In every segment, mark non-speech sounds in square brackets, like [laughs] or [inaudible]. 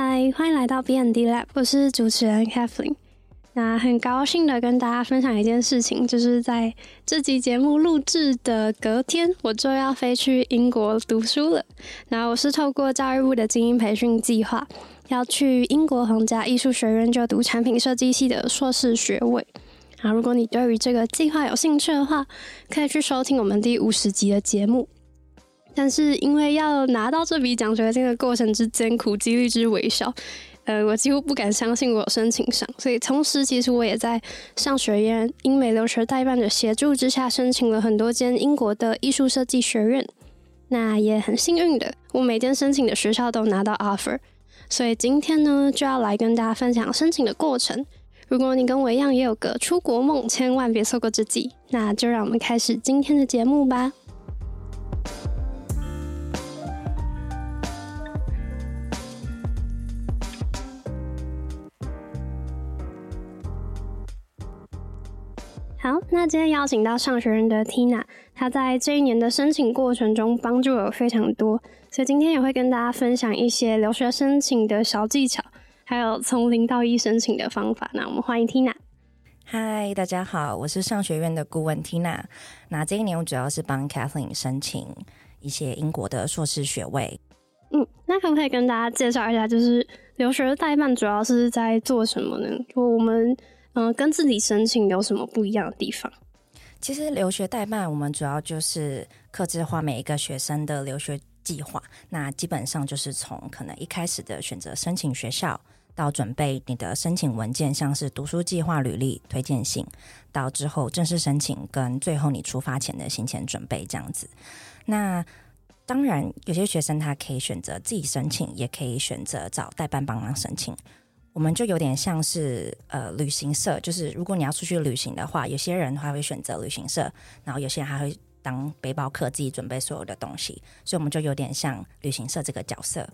嗨，欢迎来到 B N D Lab，我是主持人 Kathleen。那很高兴的跟大家分享一件事情，就是在这集节目录制的隔天，我就要飞去英国读书了。那我是透过教育部的精英培训计划，要去英国皇家艺术学院就读产品设计系的硕士学位。啊，如果你对于这个计划有兴趣的话，可以去收听我们第五十集的节目。但是因为要拿到这笔奖学金的过程之艰苦，几率之微小。呃，我几乎不敢相信我有申请上，所以同时其实我也在上学院英美留学代办的协助之下，申请了很多间英国的艺术设计学院。那也很幸运的，我每间申请的学校都拿到 offer，所以今天呢就要来跟大家分享申请的过程。如果你跟我一样也有个出国梦，千万别错过这集。那就让我们开始今天的节目吧。好，那今天邀请到上学人的 Tina，她在这一年的申请过程中帮助了非常多，所以今天也会跟大家分享一些留学申请的小技巧，还有从零到一申请的方法。那我们欢迎 Tina。嗨，大家好，我是上学院的顾问 Tina。那这一年我主要是帮 Kathleen 申请一些英国的硕士学位。嗯，那可不可以跟大家介绍一下，就是留学代办主要是在做什么呢？就我们。嗯，跟自己申请有什么不一样的地方？其实留学代办，我们主要就是克制化每一个学生的留学计划。那基本上就是从可能一开始的选择申请学校，到准备你的申请文件，像是读书计划、履历、推荐信，到之后正式申请，跟最后你出发前的行前准备这样子。那当然，有些学生他可以选择自己申请，也可以选择找代办帮忙申请。我们就有点像是呃旅行社，就是如果你要出去旅行的话，有些人还会选择旅行社，然后有些人还会当背包客，自己准备所有的东西，所以我们就有点像旅行社这个角色。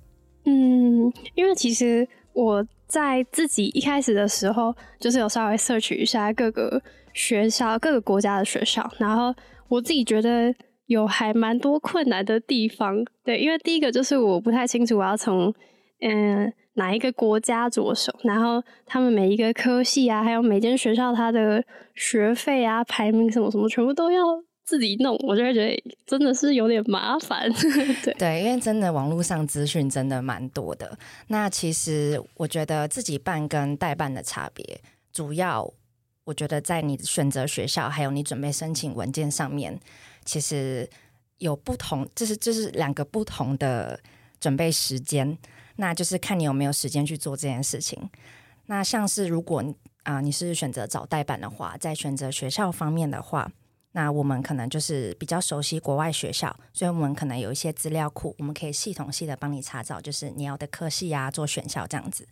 嗯，因为其实我在自己一开始的时候，就是有稍微 search 一下各个学校、各个国家的学校，然后我自己觉得有还蛮多困难的地方。对，因为第一个就是我不太清楚我要从嗯。哪一个国家着手？然后他们每一个科系啊，还有每间学校它的学费啊、排名什么什么，全部都要自己弄，我就会觉得真的是有点麻烦。[laughs] 对对，因为真的网络上资讯真的蛮多的。那其实我觉得自己办跟代办的差别，主要我觉得在你选择学校，还有你准备申请文件上面，其实有不同，就是就是两个不同的准备时间。那就是看你有没有时间去做这件事情。那像是如果啊你是选择找代办的话，在选择学校方面的话。那我们可能就是比较熟悉国外学校，所以我们可能有一些资料库，我们可以系统性的帮你查找，就是你要的科系啊，做选校这样子。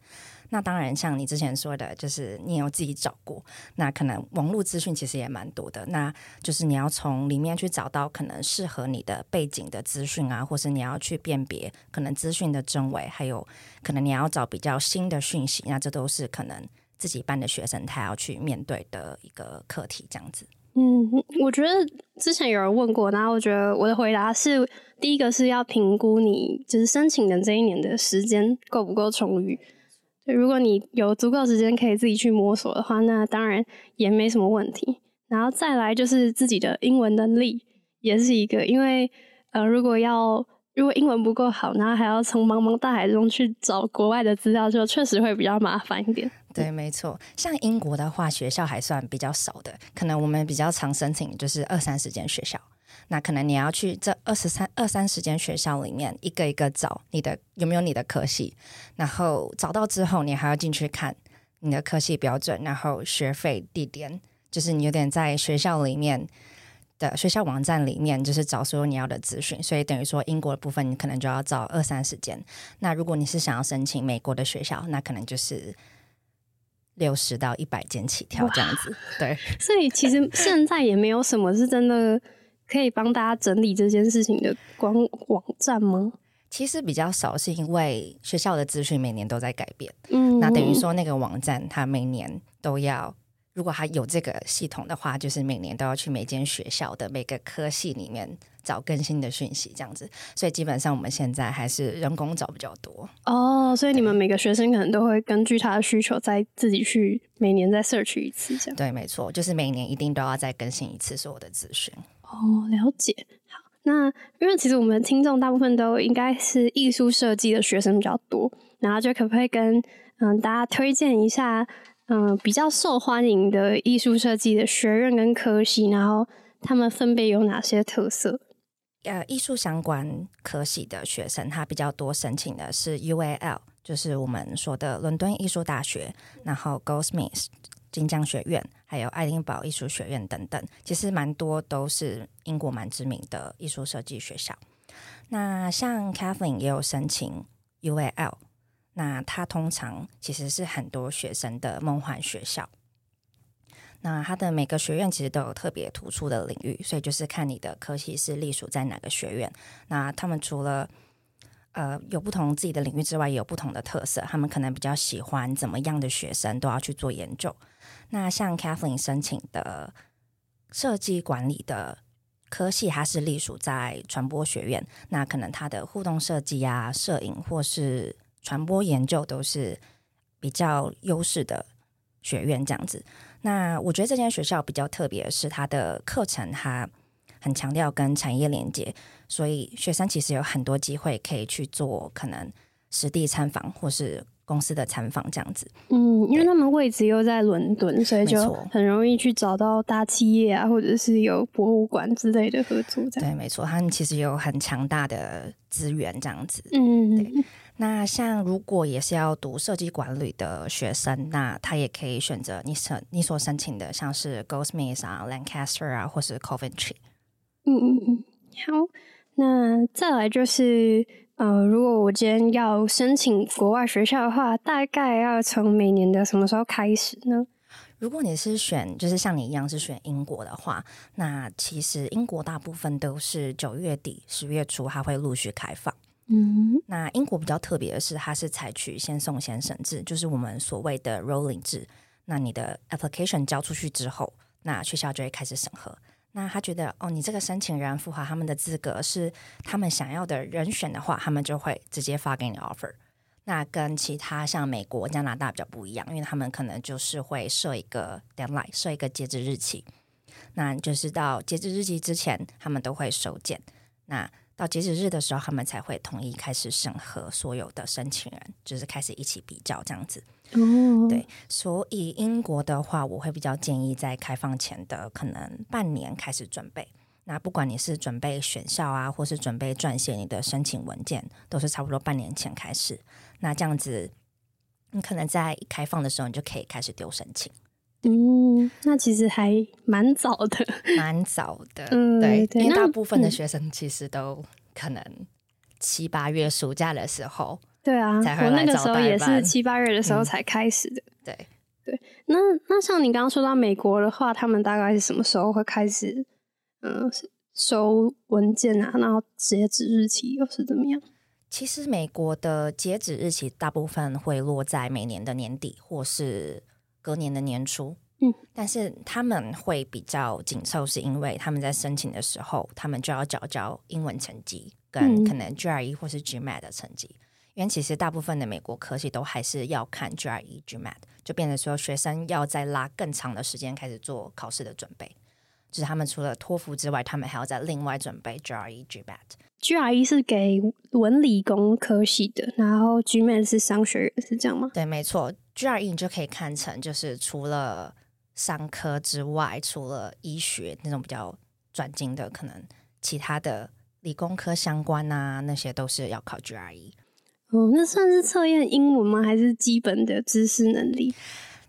那当然，像你之前说的，就是你有自己找过，那可能网络资讯其实也蛮多的。那就是你要从里面去找到可能适合你的背景的资讯啊，或是你要去辨别可能资讯的真伪，还有可能你要找比较新的讯息，那这都是可能自己班的学生他要去面对的一个课题，这样子。嗯，我觉得之前有人问过，然后我觉得我的回答是：第一个是要评估你就是申请的这一年的时间够不够充裕。对，如果你有足够时间可以自己去摸索的话，那当然也没什么问题。然后再来就是自己的英文能力也是一个，因为呃，如果要如果英文不够好，然后还要从茫茫大海中去找国外的资料，就确实会比较麻烦一点。对，没错。像英国的话，学校还算比较少的，可能我们比较常申请就是二三十间学校。那可能你要去这二十三二三十间学校里面一个一个找你的有没有你的科系，然后找到之后，你还要进去看你的科系标准，然后学费、地点，就是你有点在学校里面的学校网站里面，就是找所有你要的资讯。所以等于说，英国的部分你可能就要找二三十间。那如果你是想要申请美国的学校，那可能就是。六十到一百间起跳这样子，对。[laughs] 所以其实现在也没有什么是真的可以帮大家整理这件事情的官网站吗？其实比较少，是因为学校的资讯每年都在改变。嗯，那等于说那个网站它每年都要如果他有这个系统的话，就是每年都要去每间学校的每个科系里面找更新的讯息，这样子。所以基本上我们现在还是人工找比较多。哦，所以你们每个学生可能都会根据他的需求，再自己去每年再 search 一次，这样。对，没错，就是每年一定都要再更新一次所有的资讯。哦，了解。好，那因为其实我们听众大部分都应该是艺术设计的学生比较多，然后就可不可以跟嗯大家推荐一下？嗯，比较受欢迎的艺术设计的学院跟科系，然后他们分别有哪些特色？呃，艺术相关科系的学生，他比较多申请的是 UAL，就是我们说的伦敦艺术大学，然后 Goldsmiths 金匠学院，还有爱丁堡艺术学院等等，其实蛮多都是英国蛮知名的艺术设计学校。那像 Kathleen 也有申请 UAL。那它通常其实是很多学生的梦幻学校。那它的每个学院其实都有特别突出的领域，所以就是看你的科系是隶属在哪个学院。那他们除了呃有不同自己的领域之外，也有不同的特色。他们可能比较喜欢怎么样的学生都要去做研究。那像 Kathleen 申请的设计管理的科系，它是隶属在传播学院。那可能它的互动设计啊、摄影或是传播研究都是比较优势的学院，这样子。那我觉得这间学校比较特别的是，它的课程它很强调跟产业连接，所以学生其实有很多机会可以去做可能实地参访或是公司的参访这样子。嗯，因为他们位置又在伦敦，所以就很容易去找到大企业啊，或者是有博物馆之类的合作。对，没错，他们其实有很强大的资源这样子。嗯，对。那像如果也是要读设计管理的学生，那他也可以选择你申你所申请的，像是 Goldsmiths 啊、Lancaster 啊，或是 Coventry。嗯嗯嗯，好。那再来就是，呃，如果我今天要申请国外学校的话，大概要从每年的什么时候开始呢？如果你是选，就是像你一样是选英国的话，那其实英国大部分都是九月底、十月初，它会陆续开放。嗯，那英国比较特别的是，它是采取先送先审制，就是我们所谓的 rolling 制。那你的 application 交出去之后，那学校就会开始审核。那他觉得哦，你这个申请人符合他们的资格，是他们想要的人选的话，他们就会直接发给你 offer。那跟其他像美国、加拿大比较不一样，因为他们可能就是会设一个 deadline，设一个截止日期。那就是到截止日期之前，他们都会收件。那到截止日的时候，他们才会统一开始审核所有的申请人，就是开始一起比较这样子。哦，对，所以英国的话，我会比较建议在开放前的可能半年开始准备。那不管你是准备选校啊，或是准备撰写你的申请文件，都是差不多半年前开始。那这样子，你可能在开放的时候，你就可以开始丢申请。嗯，那其实还蛮早的，蛮 [laughs] 早的。嗯，对，因为大部分的学生其实都可能七八月暑假的时候，对啊，我那个时候也是七八月的时候才开始的。对对，那那像你刚刚说到美国的话，他们大概是什么时候会开始嗯收文件啊？然后截止日期又是怎么样？其实美国的截止日期大部分会落在每年的年底，或是。隔年的年初，嗯，但是他们会比较紧凑，是因为他们在申请的时候，他们就要缴交英文成绩跟可能 GRE 或是 GMAT 的成绩，因为其实大部分的美国科系都还是要看 GRE、GMAT，就变成说学生要再拉更长的时间开始做考试的准备，就是他们除了托福之外，他们还要再另外准备 GRE、GMAT。GRE 是给文理工科系的，然后 GMAT 是商学院，是这样吗？对，没错。GRE 你就可以看成就是除了商科之外，除了医学那种比较专精的，可能其他的理工科相关啊，那些都是要考 GRE。哦，那算是测验英文吗？还是基本的知识能力？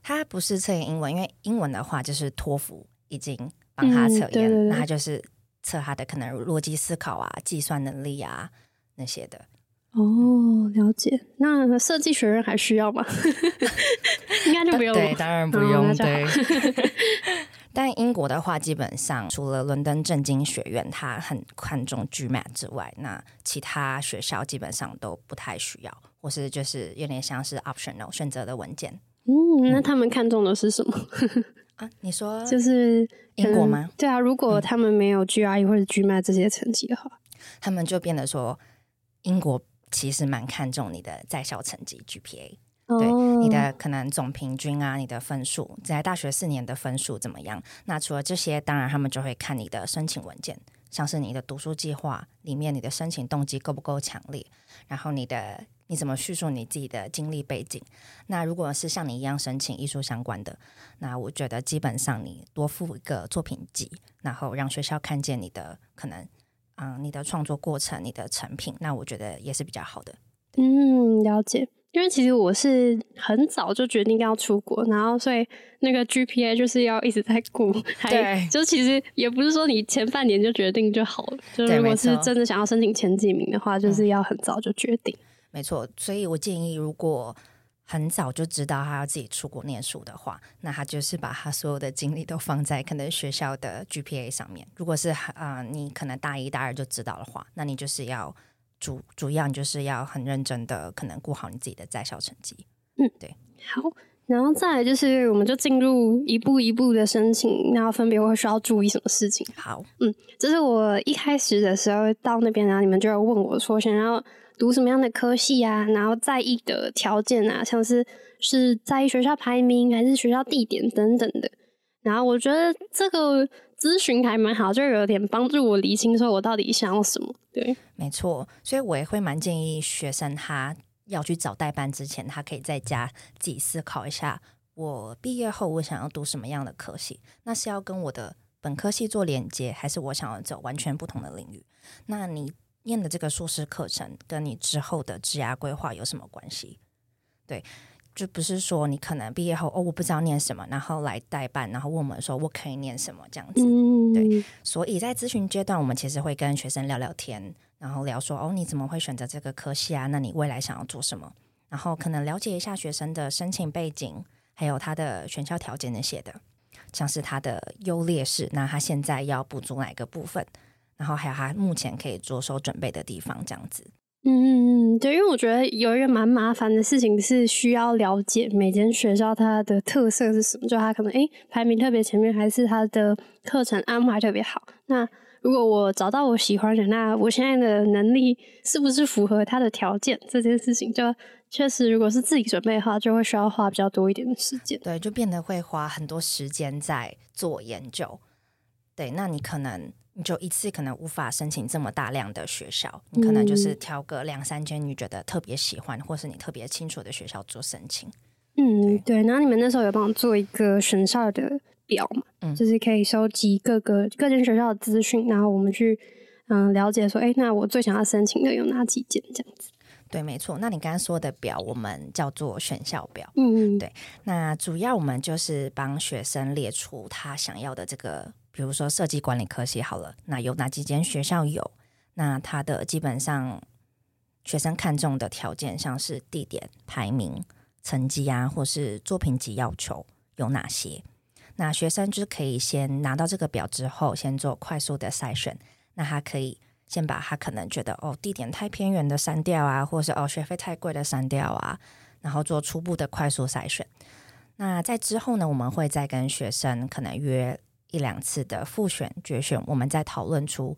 它不是测验英文，因为英文的话就是托福已经帮他测验，那他就是。测他的可能逻辑思考啊、计算能力啊那些的。哦，了解。那设计学院还需要吗？[laughs] 应该就不用。对，当然不用。对。[laughs] 但英国的话，基本上除了伦敦政经学院，它很看重 GMAT 之外，那其他学校基本上都不太需要，或是就是有点像是 optional 选择的文件。嗯，那他们看重的是什么？[laughs] 啊，你说 [laughs] 就是英国吗？对啊，如果他们没有 GRE 或者 GMAT 这些成绩的话，他们就变得说，英国其实蛮看重你的在校成绩 GPA。对你的可能总平均啊，你的分数在大学四年的分数怎么样？那除了这些，当然他们就会看你的申请文件，像是你的读书计划里面你的申请动机够不够强烈，然后你的你怎么叙述你自己的经历背景。那如果是像你一样申请艺术相关的，那我觉得基本上你多附一个作品集，然后让学校看见你的可能，嗯，你的创作过程、你的成品，那我觉得也是比较好的。嗯，了解。因为其实我是很早就决定要出国，然后所以那个 GPA 就是要一直在顾。[laughs] 对，就其实也不是说你前半年就决定就好了。就如果是真的想要申请前几名的话，就是要很早就决定。没错，所以我建议，如果很早就知道他要自己出国念书的话，那他就是把他所有的精力都放在可能学校的 GPA 上面。如果是啊，你可能大一大二就知道的话，那你就是要。主主要你就是要很认真的，可能顾好你自己的在校成绩。嗯，对。好，然后再来就是，我们就进入一步一步的申请，然后分别会需要注意什么事情。好，嗯，这是我一开始的时候到那边，然后你们就要问我说，想要读什么样的科系啊，然后在意的条件啊，像是是在意学校排名还是学校地点等等的。然后我觉得这个。咨询还蛮好，就有点帮助我理清，说我到底想要什么。对，没错，所以我也会蛮建议学生，他要去找代班之前，他可以在家自己思考一下，我毕业后我想要读什么样的科系，那是要跟我的本科系做连接，还是我想要走完全不同的领域？那你念的这个硕士课程，跟你之后的职涯规划有什么关系？对。就不是说你可能毕业后哦，我不知道念什么，然后来代办，然后问我们说我可以念什么这样子。对，所以在咨询阶段，我们其实会跟学生聊聊天，然后聊说哦，你怎么会选择这个科系啊？那你未来想要做什么？然后可能了解一下学生的申请背景，还有他的选校条件那些的，像是他的优劣势，那他现在要补足哪个部分，然后还有他目前可以着手准备的地方，这样子。嗯嗯嗯，对，因为我觉得有一个蛮麻烦的事情是需要了解每间学校它的特色是什么，就它可能诶排名特别前面，还是它的课程安排特别好。那如果我找到我喜欢的，那我现在的能力是不是符合它的条件？这件事情就确实，如果是自己准备的话，就会需要花比较多一点的时间。对，就变得会花很多时间在做研究。对，那你可能。你就一次可能无法申请这么大量的学校，你可能就是挑个两三间你觉得特别喜欢，或是你特别清楚的学校做申请。嗯，对。然后你们那时候有帮我做一个选校的表嘛？嗯，就是可以收集各个各间学校的资讯，然后我们去嗯了解说，哎，那我最想要申请的有哪几间这样子？对，没错。那你刚刚说的表，我们叫做选校表。嗯嗯，对。那主要我们就是帮学生列出他想要的这个。比如说设计管理科系好了，那有哪几间学校有？那它的基本上学生看重的条件，像是地点、排名、成绩啊，或是作品集要求有哪些？那学生就可以先拿到这个表之后，先做快速的筛选。那他可以先把他可能觉得哦地点太偏远的删掉啊，或是哦学费太贵的删掉啊，然后做初步的快速筛选。那在之后呢，我们会再跟学生可能约。一两次的复选、决选，我们再讨论出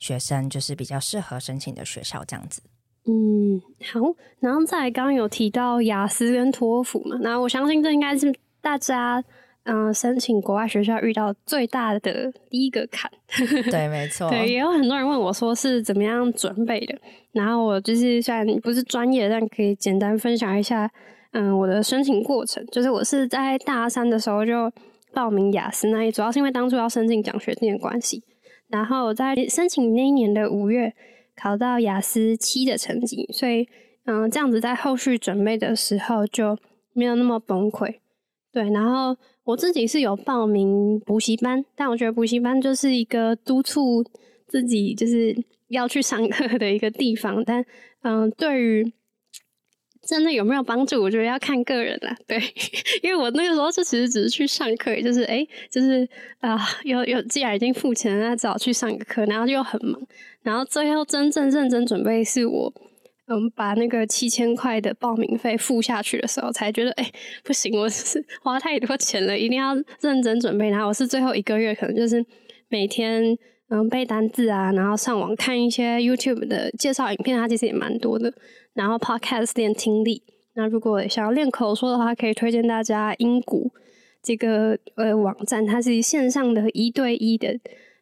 学生就是比较适合申请的学校这样子。嗯，好。然后在刚刚有提到雅思跟托福嘛，那我相信这应该是大家嗯申请国外学校遇到最大的第一个坎。[laughs] [laughs] 对，没错。对，也有很多人问我说是怎么样准备的。然后我就是虽然不是专业，但可以简单分享一下嗯我的申请过程。就是我是在大三的时候就。报名雅思那也主要是因为当初要申请奖学金的关系，然后在申请那一年的五月考到雅思七的成绩，所以嗯，这样子在后续准备的时候就没有那么崩溃。对，然后我自己是有报名补习班，但我觉得补习班就是一个督促自己就是要去上课的一个地方，但嗯，对于。真的有没有帮助？我觉得要看个人啦。对，[laughs] 因为我那个时候就其实只是去上课，就是哎，就是啊，有有既然已经付钱了，只好去上个课，然后又很忙，然后最后真正认真准备是我嗯把那个七千块的报名费付下去的时候，才觉得哎不行，我是花太多钱了，一定要认真准备。然后我是最后一个月，可能就是每天嗯背单字啊，然后上网看一些 YouTube 的介绍影片，它其实也蛮多的。然后 Podcast 练听力。那如果想要练口说的话，可以推荐大家英谷这个呃网站，它是线上的一对一的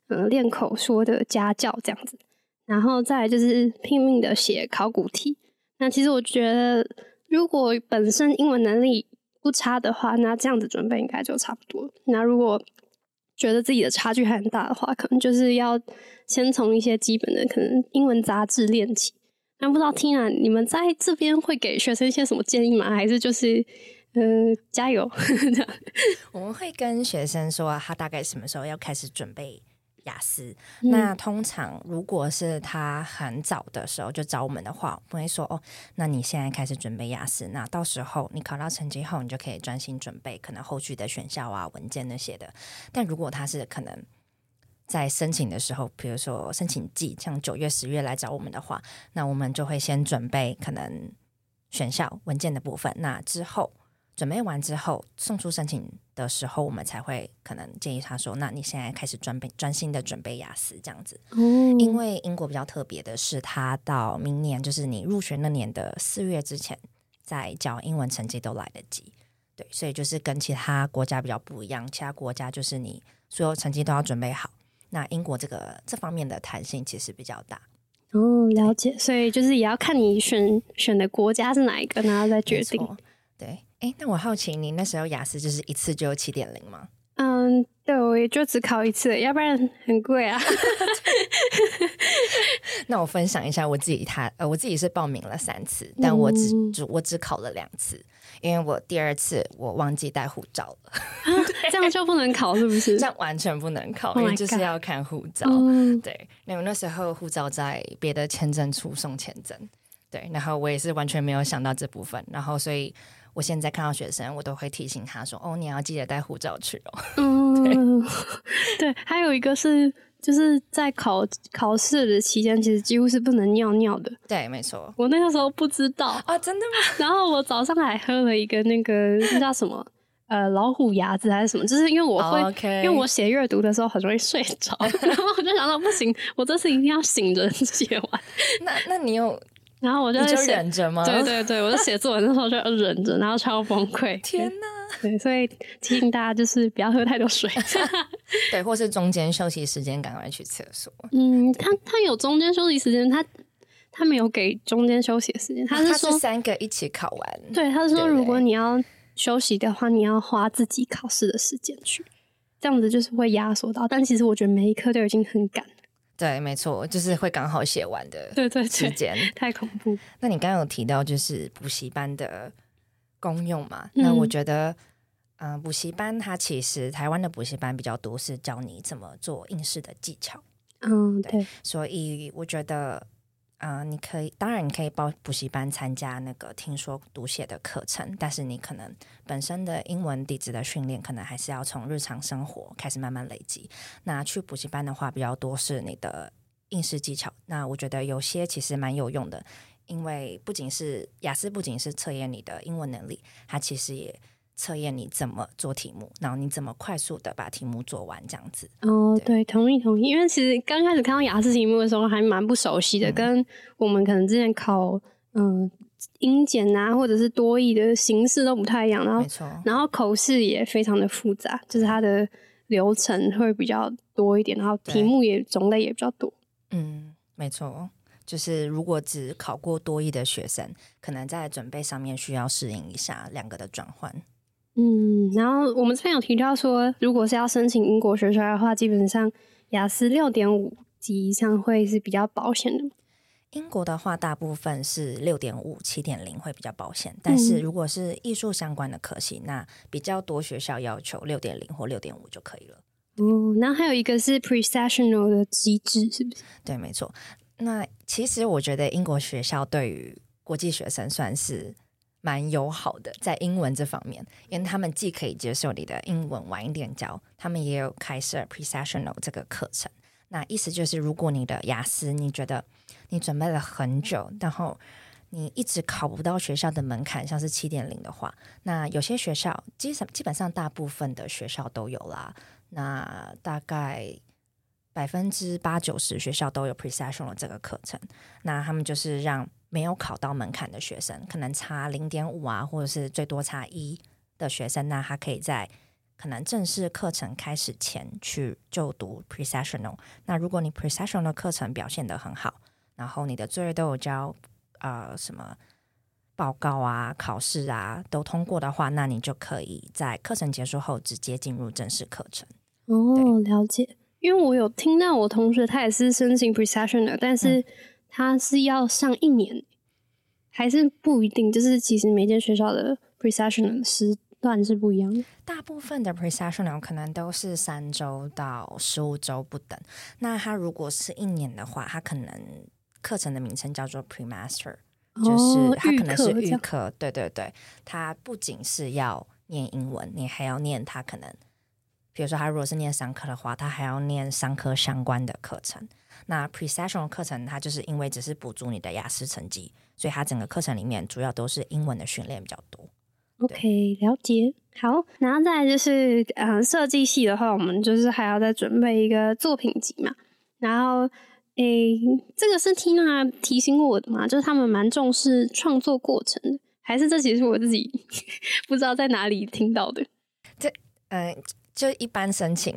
嗯练口说的家教这样子。然后再来就是拼命的写考古题。那其实我觉得，如果本身英文能力不差的话，那这样子准备应该就差不多。那如果觉得自己的差距还很大的话，可能就是要先从一些基本的可能英文杂志练起。那不知道 Tina，你们在这边会给学生一些什么建议吗？还是就是嗯加油？[laughs] 我们会跟学生说，他大概什么时候要开始准备。雅思，那通常如果是他很早的时候就找我们的话，我会说哦，那你现在开始准备雅思，那到时候你考到成绩后，你就可以专心准备可能后续的选校啊、文件那些的。但如果他是可能在申请的时候，比如说申请季，像九月、十月来找我们的话，那我们就会先准备可能选校文件的部分，那之后。准备完之后，送出申请的时候，我们才会可能建议他说：“那你现在开始专备专心的准备雅思这样子。”哦，因为英国比较特别的是，他到明年就是你入学那年的四月之前，在交英文成绩都来得及。对，所以就是跟其他国家比较不一样，其他国家就是你所有成绩都要准备好。那英国这个这方面的弹性其实比较大。哦，了解。所以就是也要看你选选的国家是哪一个，然后再决定。对。哎，那我好奇，你那时候雅思就是一次就七点零吗？嗯，对，我也就只考一次，要不然很贵啊。[laughs] 那我分享一下我自己，他呃，我自己是报名了三次，但我只只我只考了两次，因为我第二次我忘记带护照了，这样就不能考是不是？[laughs] 这样完全不能考，因为就是要看护照。对，那我那时候护照在别的签证处送签证，对，然后我也是完全没有想到这部分，然后所以。我现在看到学生，我都会提醒他说：“哦，你要记得带护照去哦。[laughs] ”嗯，对，还有一个是，就是在考考试的期间，其实几乎是不能尿尿的。对，没错。我那个时候不知道啊，真的吗？[laughs] 然后我早上还喝了一个那个那叫什么呃老虎牙子还是什么，就是因为我会，因为我写阅读的时候很容易睡着，[laughs] 然后我就想到不行，我这次一定要醒着写完。那那你有？然后我就就忍着吗？对对对，我就写作文的时候就忍着，然后超崩溃。[laughs] 天哪！对，所以提醒大家就是不要喝太多水。[laughs] [laughs] 对，或是中间休息时间赶快去厕所。嗯，他他有中间休息时间，他他没有给中间休息的时间。他是说三个一起考完。对，他是说如果你要休息的话，你要花自己考试的时间去，这样子就是会压缩到。但其实我觉得每一科都已经很赶。对，没错，就是会刚好写完的对对时间，太恐怖。那你刚刚有提到就是补习班的功用嘛？那我觉得，嗯，补习班它其实台湾的补习班比较多，是教你怎么做应试的技巧。嗯，对，所以我觉得。啊，你可以，当然你可以报补习班参加那个听说读写的课程，但是你可能本身的英文底子的训练，可能还是要从日常生活开始慢慢累积。那去补习班的话，比较多是你的应试技巧。那我觉得有些其实蛮有用的，因为不仅是雅思，不仅是测验你的英文能力，它其实也。测验你怎么做题目，然后你怎么快速的把题目做完，这样子。哦，对，同意同意。因为其实刚开始看到雅思题目的时候，还蛮不熟悉的，跟我们可能之前考嗯英检啊，或者是多义的形式都不太一样。然后，没错。然后口试也非常的复杂，就是它的流程会比较多一点，然后题目也种类也比较多。嗯，没错。就是如果只考过多义的学生，可能在准备上面需要适应一下两个的转换。嗯，然后我们这边有提到说，如果是要申请英国学校的话，基本上雅思六点五级以上会是比较保险的。英国的话，大部分是六点五、七点零会比较保险，但是如果是艺术相关的科系，那比较多学校要求六点零或六点五就可以了。哦，那还有一个是 pre-sessional 的机制，是不是？对，没错。那其实我觉得英国学校对于国际学生算是。蛮友好的，在英文这方面，因为他们既可以接受你的英文晚一点教，他们也有开设 pre-sessional 这个课程。那意思就是，如果你的雅思你觉得你准备了很久，然后你一直考不到学校的门槛，像是七点零的话，那有些学校基本基本上大部分的学校都有啦。那大概百分之八九十学校都有 Precessional 这个课程。那他们就是让没有考到门槛的学生，可能差零点五啊，或者是最多差一的学生，那他可以在可能正式课程开始前去就读 Precessional。那如果你 Precessional 课程表现得很好，然后你的作业都有交，呃，什么报告啊、考试啊都通过的话，那你就可以在课程结束后直接进入正式课程。哦，了解。因为我有听到我同学他也是申请 Precessional，但是他是要上一年，还是不一定。就是其实每间学校的 Precessional 时段是不一样的。大部分的 Precessional 可能都是三周到十五周不等。那他如果是一年的话，他可能课程的名称叫做 Premaster，就是它可能是预科，对对对，它不仅是要念英文，你还要念它可能，比如说他如果是念商科的话，他还要念商科相关的课程。那 Precessional 课程它就是因为只是补足你的雅思成绩，所以它整个课程里面主要都是英文的训练比较多。OK，了解。好，然后再来就是，嗯，设计系的话，我们就是还要再准备一个作品集嘛，然后。诶，这个是 Tina 提醒我的嘛？就是他们蛮重视创作过程的，还是这其实是我自己 [laughs] 不知道在哪里听到的？这，嗯，就一般申请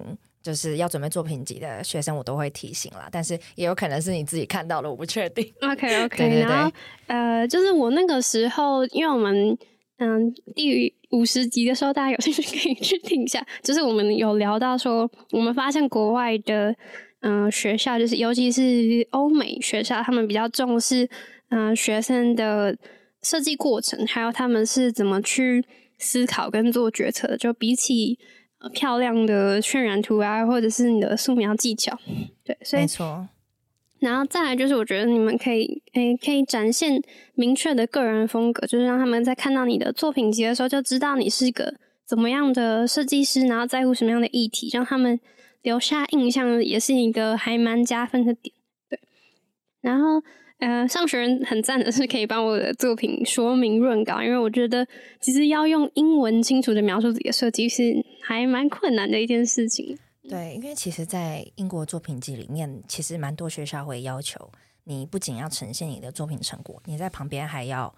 就是要准备作品集的学生，我都会提醒啦。但是也有可能是你自己看到了，我不确定。[laughs] OK OK，然后呃，就是我那个时候，因为我们嗯第五十集的时候，大家有兴趣可以去听一下。就是我们有聊到说，我们发现国外的。嗯，学校就是，尤其是欧美学校，他们比较重视嗯学生的设计过程，还有他们是怎么去思考跟做决策的。就比起漂亮的渲染图啊，或者是你的素描技巧，对，所以没错。然后再来就是，我觉得你们可以诶，可以展现明确的个人风格，就是让他们在看到你的作品集的时候，就知道你是一个怎么样的设计师，然后在乎什么样的议题，让他们。留下印象也是一个还蛮加分的点，对。然后，呃，上学人很赞的是可以帮我的作品说明润稿，因为我觉得其实要用英文清楚的描述自己的设计是还蛮困难的一件事情。对，因为其实，在英国作品集里面，其实蛮多学校会要求你不仅要呈现你的作品成果，你在旁边还要。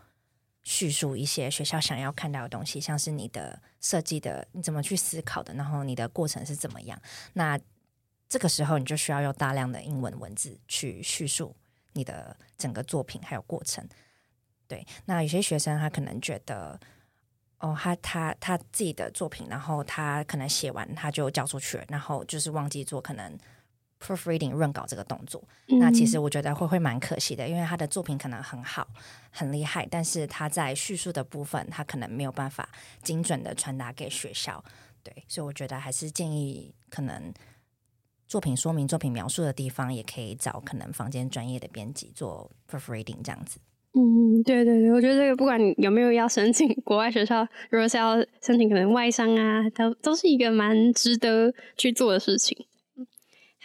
叙述一些学校想要看到的东西，像是你的设计的，你怎么去思考的，然后你的过程是怎么样。那这个时候你就需要用大量的英文文字去叙述你的整个作品还有过程。对，那有些学生他可能觉得，哦，他他他自己的作品，然后他可能写完他就交出去了，然后就是忘记做可能。proofreading 润稿这个动作，那其实我觉得会会蛮可惜的，因为他的作品可能很好、很厉害，但是他在叙述的部分，他可能没有办法精准的传达给学校。对，所以我觉得还是建议，可能作品说明、作品描述的地方，也可以找可能房间专业的编辑做 proofreading 这样子。嗯，对对对，我觉得这个不管有没有要申请国外学校，如果是要申请可能外商啊，都都是一个蛮值得去做的事情。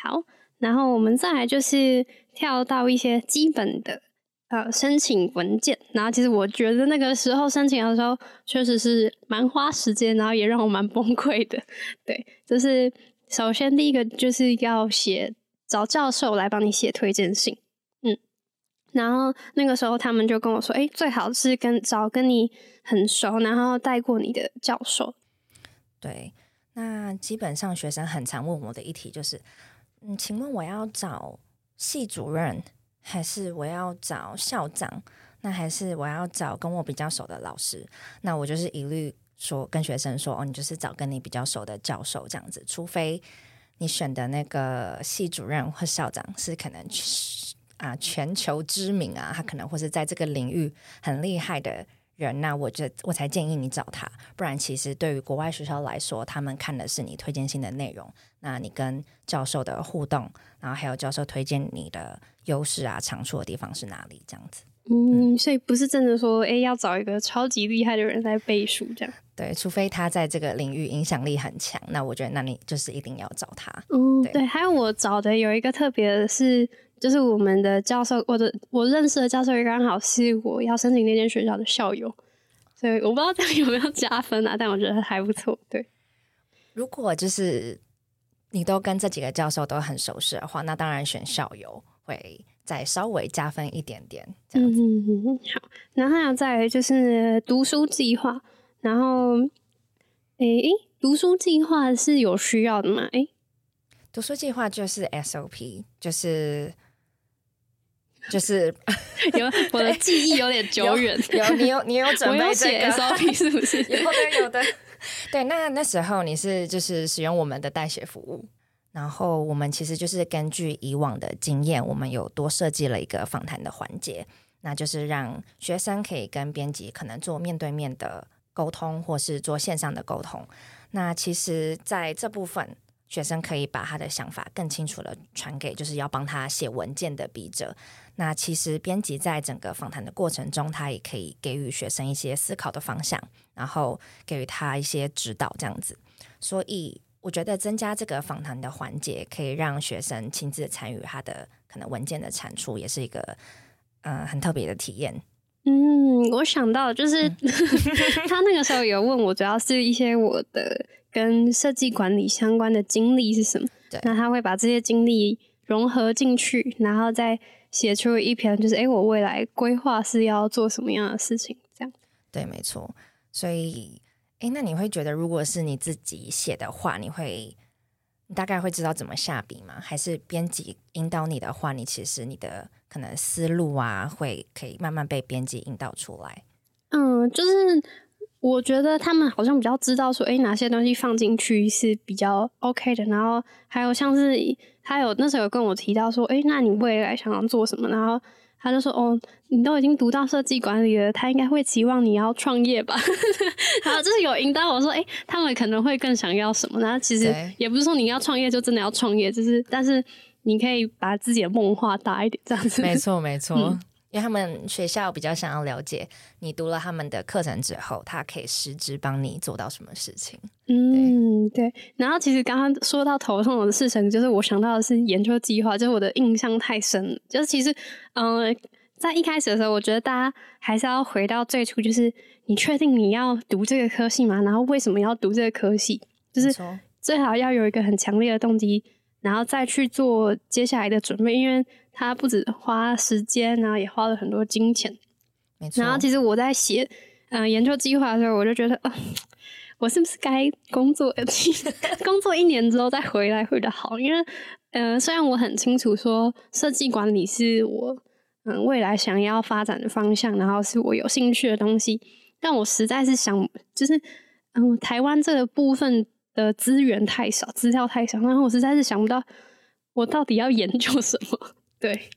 好，然后我们再来就是跳到一些基本的呃申请文件。然后其实我觉得那个时候申请的时候确实是蛮花时间，然后也让我蛮崩溃的。对，就是首先第一个就是要写找教授来帮你写推荐信。嗯，然后那个时候他们就跟我说，哎，最好是跟找跟你很熟，然后带过你的教授。对，那基本上学生很常问我的一题就是。嗯，请问我要找系主任，还是我要找校长？那还是我要找跟我比较熟的老师？那我就是一律说跟学生说，哦，你就是找跟你比较熟的教授这样子。除非你选的那个系主任或校长是可能啊全球知名啊，他可能或是在这个领域很厉害的。人，那我就我才建议你找他，不然其实对于国外学校来说，他们看的是你推荐信的内容，那你跟教授的互动，然后还有教授推荐你的优势啊、长处的地方是哪里，这样子。嗯，所以不是真的说，哎，要找一个超级厉害的人来背书这样。对，除非他在这个领域影响力很强，那我觉得那你就是一定要找他。嗯，对。还有我找的有一个特别的是，就是我们的教授，我的我认识的教授也刚好是我要申请那间学校的校友，所以我不知道这样有没有加分啊，但我觉得还不错。对，如果就是你都跟这几个教授都很熟识的话，那当然选校友会再稍微加分一点点。这样子，嗯，好，然后还有再来就是读书计划，然后，诶、读书计划是有需要的吗？诶、读书计划就是 SOP，就是就是 [laughs] 有我的记忆有点久远，有你有你有 [laughs] 准备这写个 SOP [laughs] 是不是？有的有的，对，那那时候你是就是使用我们的代写服务，然后我们其实就是根据以往的经验，我们有多设计了一个访谈的环节，那就是让学生可以跟编辑可能做面对面的沟通，或是做线上的沟通。那其实在这部分，学生可以把他的想法更清楚的传给就是要帮他写文件的笔者。那其实编辑在整个访谈的过程中，他也可以给予学生一些思考的方向，然后给予他一些指导，这样子。所以我觉得增加这个访谈的环节，可以让学生亲自参与他的可能文件的产出，也是一个呃很特别的体验。嗯，我想到就是、[laughs] 他那个时候有问我，主要是一些我的跟设计管理相关的经历是什么。对那他会把这些经历融合进去，然后再写出一篇，就是诶，我未来规划是要做什么样的事情，这样。对，没错。所以，诶，那你会觉得，如果是你自己写的话，你会你大概会知道怎么下笔吗？还是编辑引导你的话，你其实你的可能思路啊，会可以慢慢被编辑引导出来？嗯，就是我觉得他们好像比较知道说，诶，哪些东西放进去是比较 OK 的。然后还有像是他有那时候有跟我提到说，诶，那你未来想要做什么？然后他就说，哦，你都已经读到设计管理了，他应该会期望你要创业吧？[laughs] 然后就是有引导我说，诶，他们可能会更想要什么？然后其实也不是说你要创业就真的要创业，就是但是你可以把自己的梦画大一点，这样子。没错，没错。嗯因为他们学校比较想要了解你读了他们的课程之后，他可以实质帮你做到什么事情。嗯，对。然后其实刚刚说到头痛的事情，就是我想到的是研究计划，就是我的印象太深了。就是其实，嗯、在一开始的时候，我觉得大家还是要回到最初，就是你确定你要读这个科系吗？然后为什么要读这个科系？就是最好要有一个很强烈的动机，然后再去做接下来的准备，因为他不止花时间，然后也花了很多金钱。没错。然后其实我在写呃研究计划的时候，我就觉得，呃、[laughs] 我是不是该工作 [laughs] 工作一年之后再回来会比较好？因为呃，虽然我很清楚说设计管理是我嗯未来想要发展的方向，然后是我有兴趣的东西，但我实在是想，就是嗯台湾这个部分的资源太少，资料太少，然后我实在是想不到我到底要研究什么。对，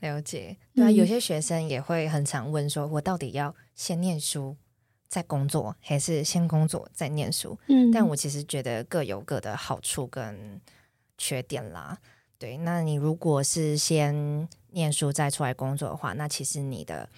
了解，对啊，嗯有些学生也会很常问说，我到底要先念书再工作，还是先工作再念书？嗯但我其实觉得各有各的好处跟缺点啦。对，那你如果是先念书再出来工作的话，那其实你的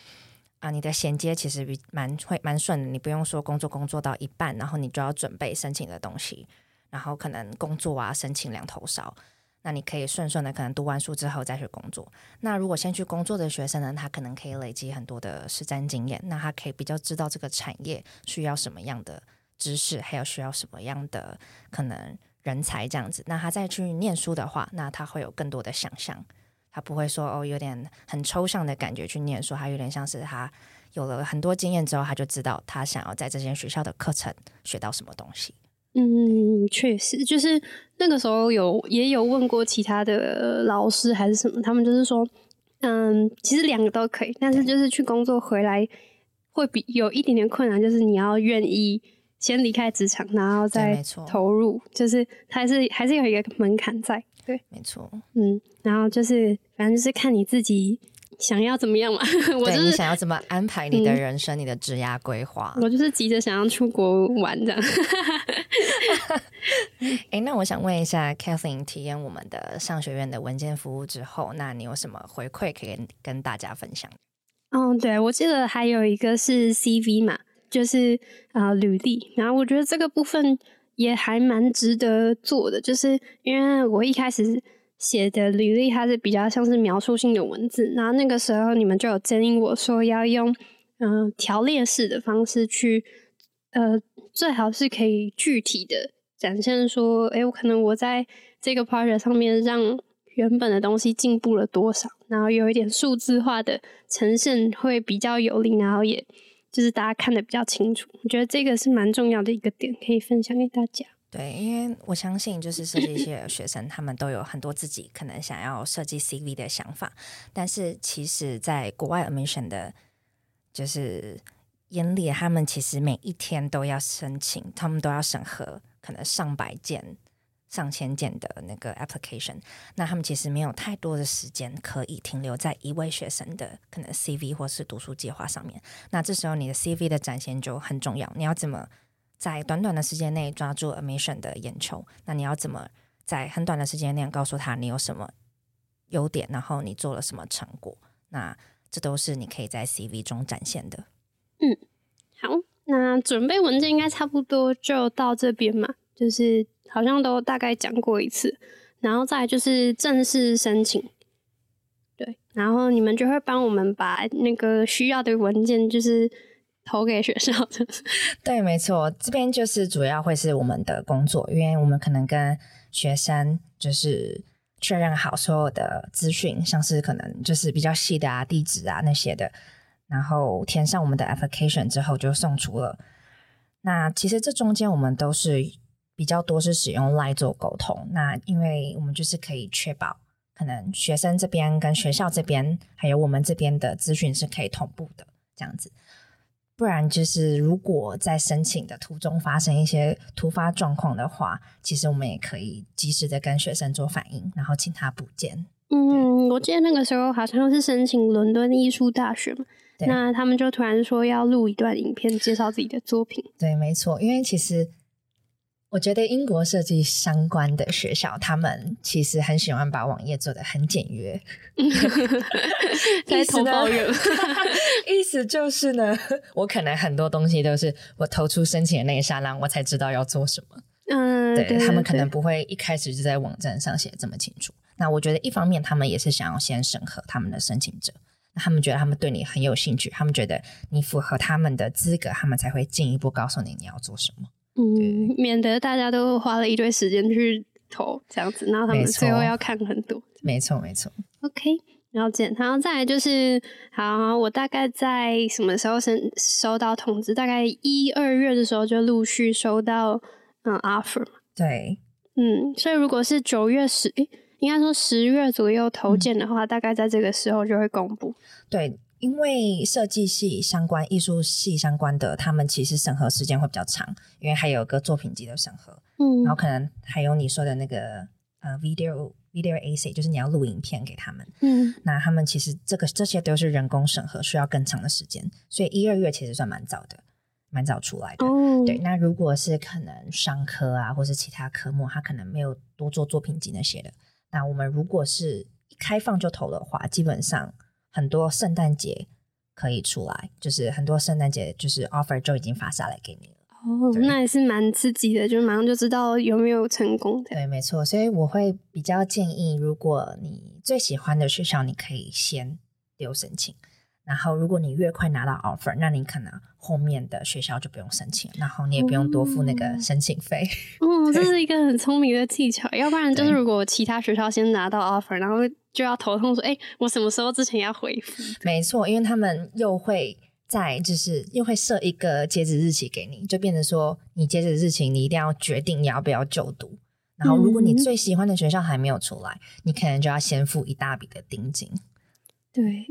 啊，你的衔接其实比蛮会蛮顺的，你不用说工作工作到一半，然后你就要准备申请的东西，然后可能工作啊申请两头烧。那你可以顺顺的，可能读完书之后再去工作。那如果先去工作的学生呢，他可能可以累积很多的实战经验，那他可以比较知道这个产业需要什么样的知识，还有需要什么样的可能人才这样子。那他再去念书的话，那他会有更多的想象，他不会说哦有点很抽象的感觉去念书，他有点像是他有了很多经验之后，他就知道他想要在这间学校的课程学到什么东西。嗯，确实，就是那个时候有也有问过其他的老师还是什么，他们就是说，嗯，其实两个都可以，但是就是去工作回来会比有一点点困难，就是你要愿意先离开职场，然后再投入，就是还是还是有一个门槛在，对，没错，嗯，然后就是反正就是看你自己想要怎么样嘛，[laughs] 我对你就是想要怎么安排你的嗯人生、你的职涯规划？我就是急着想要出国玩这样。[laughs] 诶，那我想问一下，Kathleen 体验我们的商学院的文件服务之后，那你有什么回馈可以跟跟大家分享？嗯，对，我记得还有一个是 CV 嘛，就是呃履历，然后我觉得这个部分也还蛮值得做的，就是因为我一开始写的履历，它是比较像是描述性的文字。然后那个时候你们就有建议我说要用嗯条列式的方式去，呃，最好是可以具体的展现说，哎，我可能我在这个 project 上面让原本的东西进步了多少，然后有一点数字化的呈现会比较有力，然后也就是大家看得比较清楚。我觉得这个是蛮重要的一个点，可以分享给大家。对，因为我相信，就是设计系的学生，他们都有很多自己可能想要设计 CV 的想法。但是，其实，在国外 admission 的，就是眼里，他们其实每一天都要申请，他们都要审核，可能上百件、上千件的那个 application。那他们其实没有太多的时间可以停留在一位学生的可能 CV 或是读书计划上面。那这时候，你的 CV 的展现就很重要。你要怎么？在短短的时间内抓住 Amission 的眼球，那你要怎么在很短的时间内告诉他你有什么优点，然后你做了什么成果？那这都是你可以在 CV 中展现的。嗯，好，那准备文件应该差不多就到这边嘛，就是好像都大概讲过一次，然后再就是正式申请，对，然后你们就会帮我们把那个需要的文件就是。投给学校的，[laughs] 对，没错，这边就是主要会是我们的工作，因为我们可能跟学生就是确认好所有的资讯，像是可能就是比较细的啊、地址啊那些的，然后填上我们的 application 之后就送出了。那其实这中间我们都是比较多是使用 Line 做沟通，那因为我们就是可以确保可能学生这边跟学校这边还有我们这边的资讯是可以同步的，这样子。不然就是，如果在申请的途中发生一些突发状况的话，其实我们也可以及时的跟学生做反应，然后请他补件。嗯，我记得那个时候好像是申请伦敦艺术大学嘛，那他们就突然说要录一段影片介绍自己的作品。对，没错，因为其实。我觉得英国设计相关的学校，他们其实很喜欢把网页做的很简约。[laughs] [laughs] 在投抱怨，意思就是呢，我可能很多东西都是我投出申请的那一刹那，我才知道要做什么。嗯，对他们可能不会一开始就在网站上写这么清楚。那我觉得一方面他们也是想要先审核他们的申请者，那他们觉得他们对你很有兴趣，他们觉得你符合他们的资格，他们才会进一步告诉你你要做什么。嗯，免得大家都花了一堆时间去投这样子，然后他们最后要看很多。没错，没错。OK，然后这，然后再来就是，好，我大概在什么时候收收到通知？大概一二月的时候就陆续收到嗯 offer。对，嗯，所以如果是九月十，应该说十月左右投件的话，大概在这个时候就会公布。对。因为设计系相关、艺术系相关的，他们其实审核时间会比较长，因为还有个作品集的审核，嗯，然后可能还有你说的那个呃 video video AC，就是你要录影片给他们，嗯，那他们其实这个这些都是人工审核，需要更长的时间，所以一二月其实算蛮早的，蛮早出来的。哦，对，那如果是可能商科啊，或是其他科目，他可能没有多做作品集那些的，那我们如果是一开放就投的话，基本上。很多圣诞节可以出来，就是很多圣诞节就是 offer 就已经发下来给你了。哦，那也是蛮刺激的，就马上就知道有没有成功。对，没错。所以我会比较建议，如果你最喜欢的学校，你可以先留申请。然后，如果你越快拿到 offer，那你可能后面的学校就不用申请，然后你也不用多付那个申请费。哦，[laughs] 这是一个很聪明的技巧。要不然就是，如果其他学校先拿到 offer，然后就要头痛说：“哎，我什么时候之前要回复？”没错，因为他们又会在就是又会设一个截止日期给你，就变成说你截止日期你一定要决定你要不要就读。然后，如果你最喜欢的学校还没有出来，你可能就要先付一大笔的定金。对。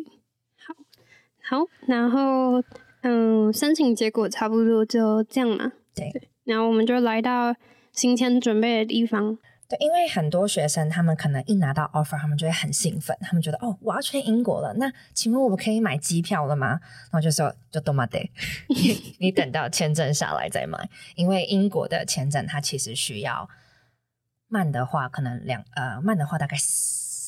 好，好然后嗯，申请结果差不多就这样嘛。对，然后我们就来到今天准备的地方。对，因为很多学生他们可能一拿到 offer，他们就会很兴奋，他们觉得哦，我要去英国了。那请问我可以买机票了吗？然后就说就 do my day，你等到签证下来再买，因为英国的签证它其实需要慢的话，可能两呃慢的话大概。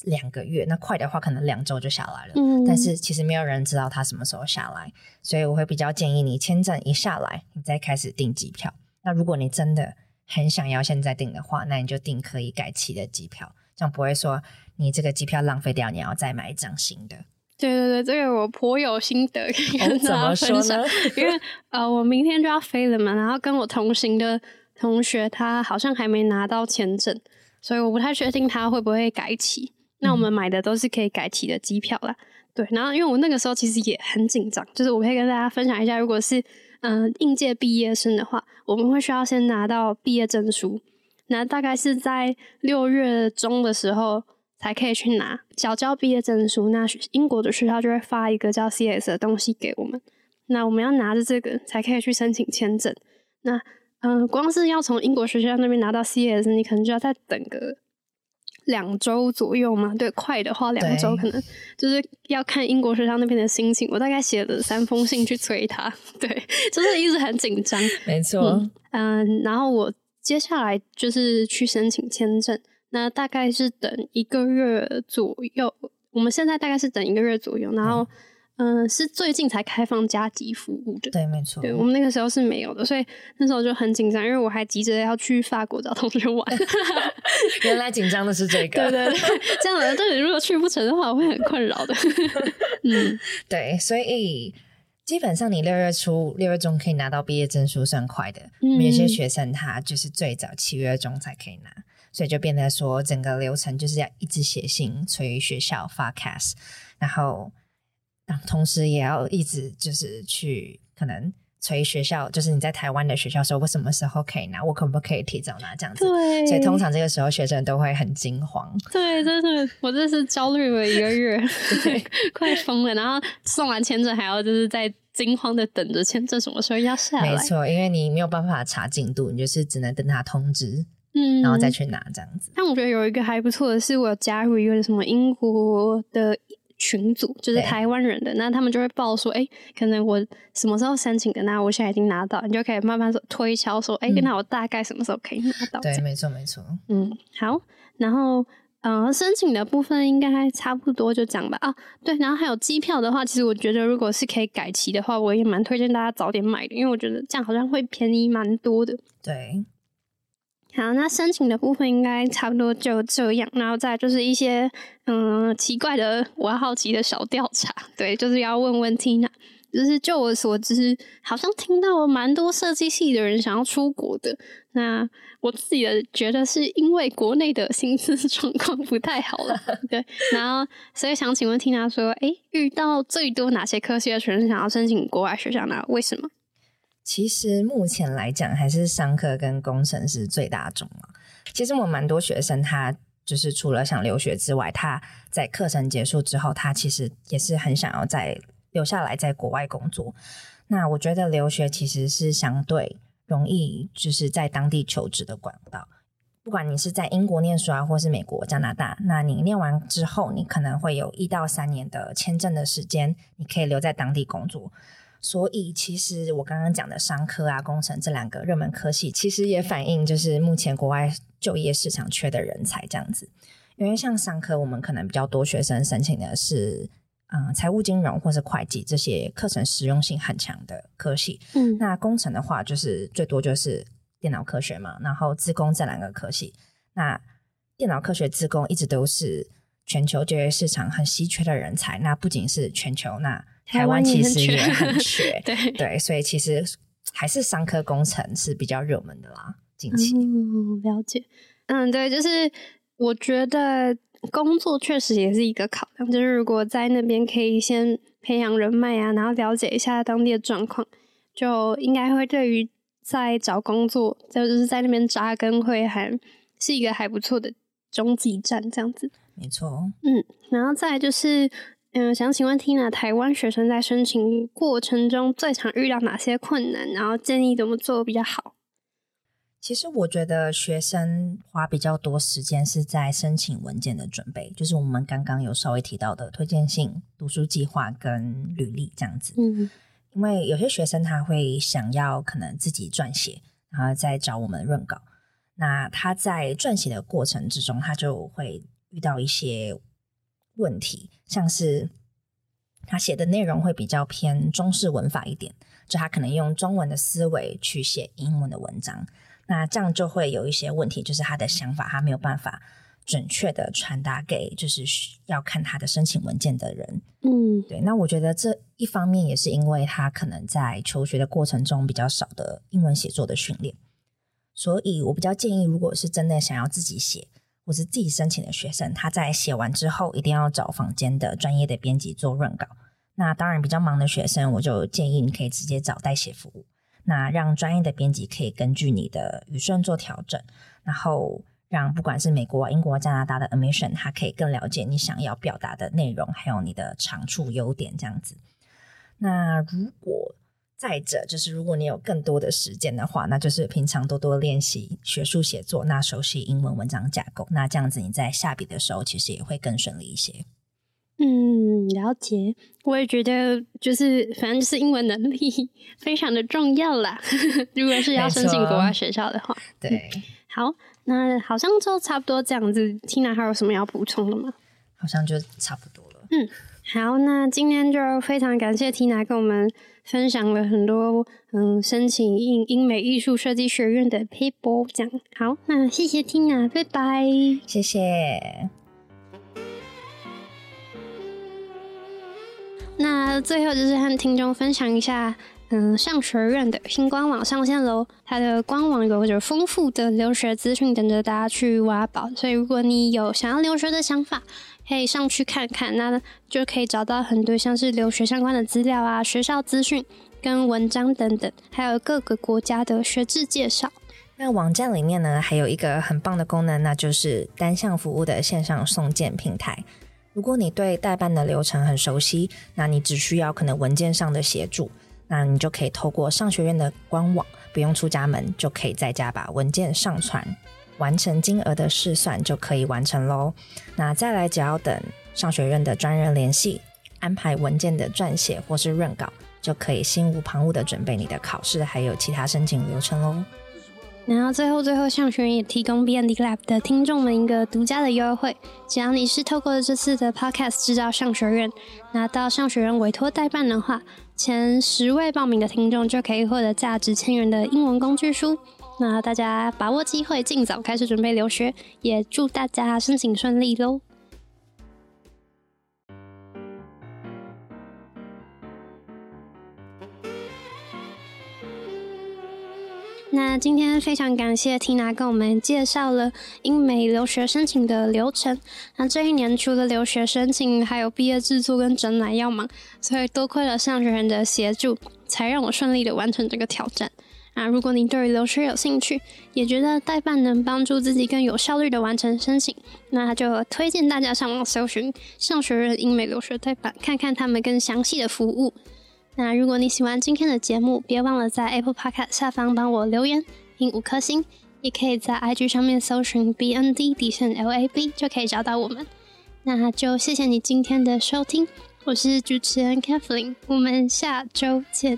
两个月，那快的话可能两周就下来了。嗯，但是其实没有人知道它什么时候下来，所以我会比较建议你签证一下来，你再开始订机票。那如果你真的很想要现在订的话，那你就订可以改期的机票，这样不会说你这个机票浪费掉，你要再买一张新的。对对对，这个我颇有心得跟大家分享，[laughs] 因为呃，我明天就要飞了嘛，然后跟我同行的同学他好像还没拿到签证，所以我不太确定他会不会改期。那我们买的都是可以改期的机票啦。对，然后因为我那个时候其实也很紧张，就是我可以跟大家分享一下，如果是嗯应届毕业生的话，我们会需要先拿到毕业证书，那大概是在六月中的时候。才可以去拿缴交毕业证书，那英国的学校就会发一个叫 CS 的东西给我们，那我们要拿着这个才可以去申请签证。那嗯，光是要从英国学校那边拿到 CS，你可能就要再等个两周左右嘛。对，快的话两周，可能就是要看英国学校那边的心情。我大概写了三封信去催他，[laughs] 对，就是一直很紧张。没错，嗯，然后我接下来就是去申请签证。那大概是等一个月左右，我们现在大概是等一个月左右，然后，嗯，是最近才开放加急服务的，对，没错，对我们那个时候是没有的，所以那时候就很紧张，因为我还急着要去法国找同学玩。[laughs] 原来紧张的是这个，对对对，这样的，但是如果去不成的话，我会很困扰的。[laughs] 嗯，[laughs] 对，所以基本上你六月初、六月中可以拿到毕业证书，算快的。嗯，有些学生他就是最早七月中才可以拿。所以就变得说，整个流程就是要一直写信催学校发 cast，然后，同时也要一直就是去可能催学校，就是你在台湾的学校说，我什么时候可以拿，我可不可以提早拿这样子。对。所以通常这个时候学生都会很惊慌。对，真的，我这是焦虑了一个月，[laughs] 快疯了。然后送完签证还要就是在惊慌的等着签证什么时候要下来。没错，因为你没有办法查进度，你就是只能等他通知。嗯，然后再去拿这样子。但我觉得有一个还不错的是，我加入一个什么英国的群组，就是台湾人的，那他们就会报说，哎，可能我什么时候申请的，那我现在已经拿到，你就可以慢慢说推敲说，哎，那我大概什么时候可以拿到？对，没错，没错。嗯，好，然后嗯，申请的部分应该差不多就讲吧。啊，对，然后还有机票的话，其实我觉得如果是可以改期的话，我也蛮推荐大家早点买的，因为我觉得这样好像会便宜蛮多的。对。好，那申请的部分应该差不多就这样，然后再就是一些嗯奇怪的，我好奇的小调查，对，就是要问问 Tina，就是就我所知，好像听到蛮多设计系的人想要出国的，那我自己的觉得是因为国内的薪资 [laughs] 状况不太好了，对，然后所以想请问 Tina 说，哎，遇到最多哪些科系的学生想要申请国外学校呢？为什么？其实目前来讲，还是商科跟工程是最大众嘛。其实我蛮多学生，他就是除了想留学之外，他在课程结束之后，他其实也是很想要在留下来在国外工作。那我觉得留学其实是相对容易，就是在当地求职的管道。不管你是在英国念书啊，或是美国、加拿大，那你念完之后，你可能会有一到三年的签证的时间，你可以留在当地工作。所以，其实我刚刚讲的商科啊、工程这两个热门科系，其实也反映就是目前国外就业市场缺的人才这样子。因为像商科，我们可能比较多学生申请的是，嗯，财务金融或是会计这些课程实用性很强的科系。嗯，那工程的话，就是最多就是电脑科学嘛，然后自工这两个科系。那电脑科学、自工一直都是全球就业市场很稀缺的人才。那不仅是全球，那台湾其实也很缺，[laughs] 对对，所以其实还是商科工程是比较热门的啦。近期了解，嗯，对，就是我觉得工作确实也是一个考量，就是如果在那边可以先培养人脉啊，然后了解一下当地的状况，就应该会对于在找工作，就是在那边扎根，会还是一个还不错的终极站，这样子。没错，嗯，然后再就是。嗯，想请问 Tina，台湾学生在申请过程中最常遇到哪些困难？然后建议怎么做比较好？其实我觉得学生花比较多时间是在申请文件的准备，就是我们刚刚有稍微提到的推荐信、读书计划跟履历这样子。嗯，因为有些学生他会想要可能自己撰写，然后再找我们润稿。那他在撰写的过程之中，他就会遇到一些。问题像是他写的内容会比较偏中式文法一点，就他可能用中文的思维去写英文的文章，那这样就会有一些问题，就是他的想法他没有办法准确的传达给就是要看他的申请文件的人。嗯，对。那我觉得这一方面也是因为他可能在求学的过程中比较少的英文写作的训练，所以我比较建议，如果是真的想要自己写或是自己申请的学生，他在写完之后一定要找房间的专业的编辑做润稿。那当然，比较忙的学生，我就建议你可以直接找代写服务，那让专业的编辑可以根据你的语顺做调整，然后让不管是美国、英国、加拿大的 admission，他可以更了解你想要表达的内容，还有你的长处、优点这样子。那如果再者，就是如果你有更多的时间的话，那就是平常多多练习学术写作，那熟悉英文文章架构，那这样子你在下笔的时候，其实也会更顺利一些。嗯，了解。我也觉得，就是反正就是英文能力 [laughs] 非常的重要啦。[laughs] 如果是要申请国外学校的话，对。好，那好像就差不多这样子。Tina 还有什么要补充的吗？好像就差不多了。嗯，好，那今天就非常感谢 Tina 跟我们分享了很多嗯申请英英美艺术设计学院的 paper 讲。好，那谢谢 Tina，拜拜。谢谢。那最后就是和听众分享一下，嗯，上学院的新官网上线喽。它的官网有着丰富的留学资讯等着大家去挖宝，所以如果你有想要留学的想法，可以上去看看，那就可以找到很多像是留学相关的资料啊、学校资讯跟文章等等，还有各个国家的学制介绍。那网站里面呢，还有一个很棒的功能，那就是单向服务的线上送件平台。如果你对代办的流程很熟悉，那你只需要可能文件上的协助，那你就可以透过商学院的官网，不用出家门，就可以在家把文件上传，完成金额的试算就可以完成喽。那再来只要等商学院的专人联系，安排文件的撰写或是润稿，就可以心无旁骛的准备你的考试还有其他申请流程喽。然后最后最后，向学员也提供 B N D Lab 的听众们一个独家的优惠，只要你是透过这次的 Podcast 知道向学院，拿到向学院委托代办的话，前十位报名的听众就可以获得价值千元的英文工具书。那大家把握机会，尽早开始准备留学，也祝大家申请顺利喽！那今天非常感谢 Tina 跟我们介绍了英美留学申请的流程。那这一年除了留学申请，还有毕业制作跟整奶要忙，所以多亏了上学人的协助，才让我顺利的完成这个挑战。那如果你对于留学有兴趣，也觉得代办能帮助自己更有效率的完成申请，那就推荐大家上网搜寻上学人英美留学代办，看看他们更详细的服务。那如果你喜欢今天的节目，别忘了在 Apple Podcast 下方帮我留言，评五颗星，也可以在 IG 上面搜寻 BND 底线 LAB 就可以找到我们。那就谢谢你今天的收听，我是主持人 Kathleen，我们下周见。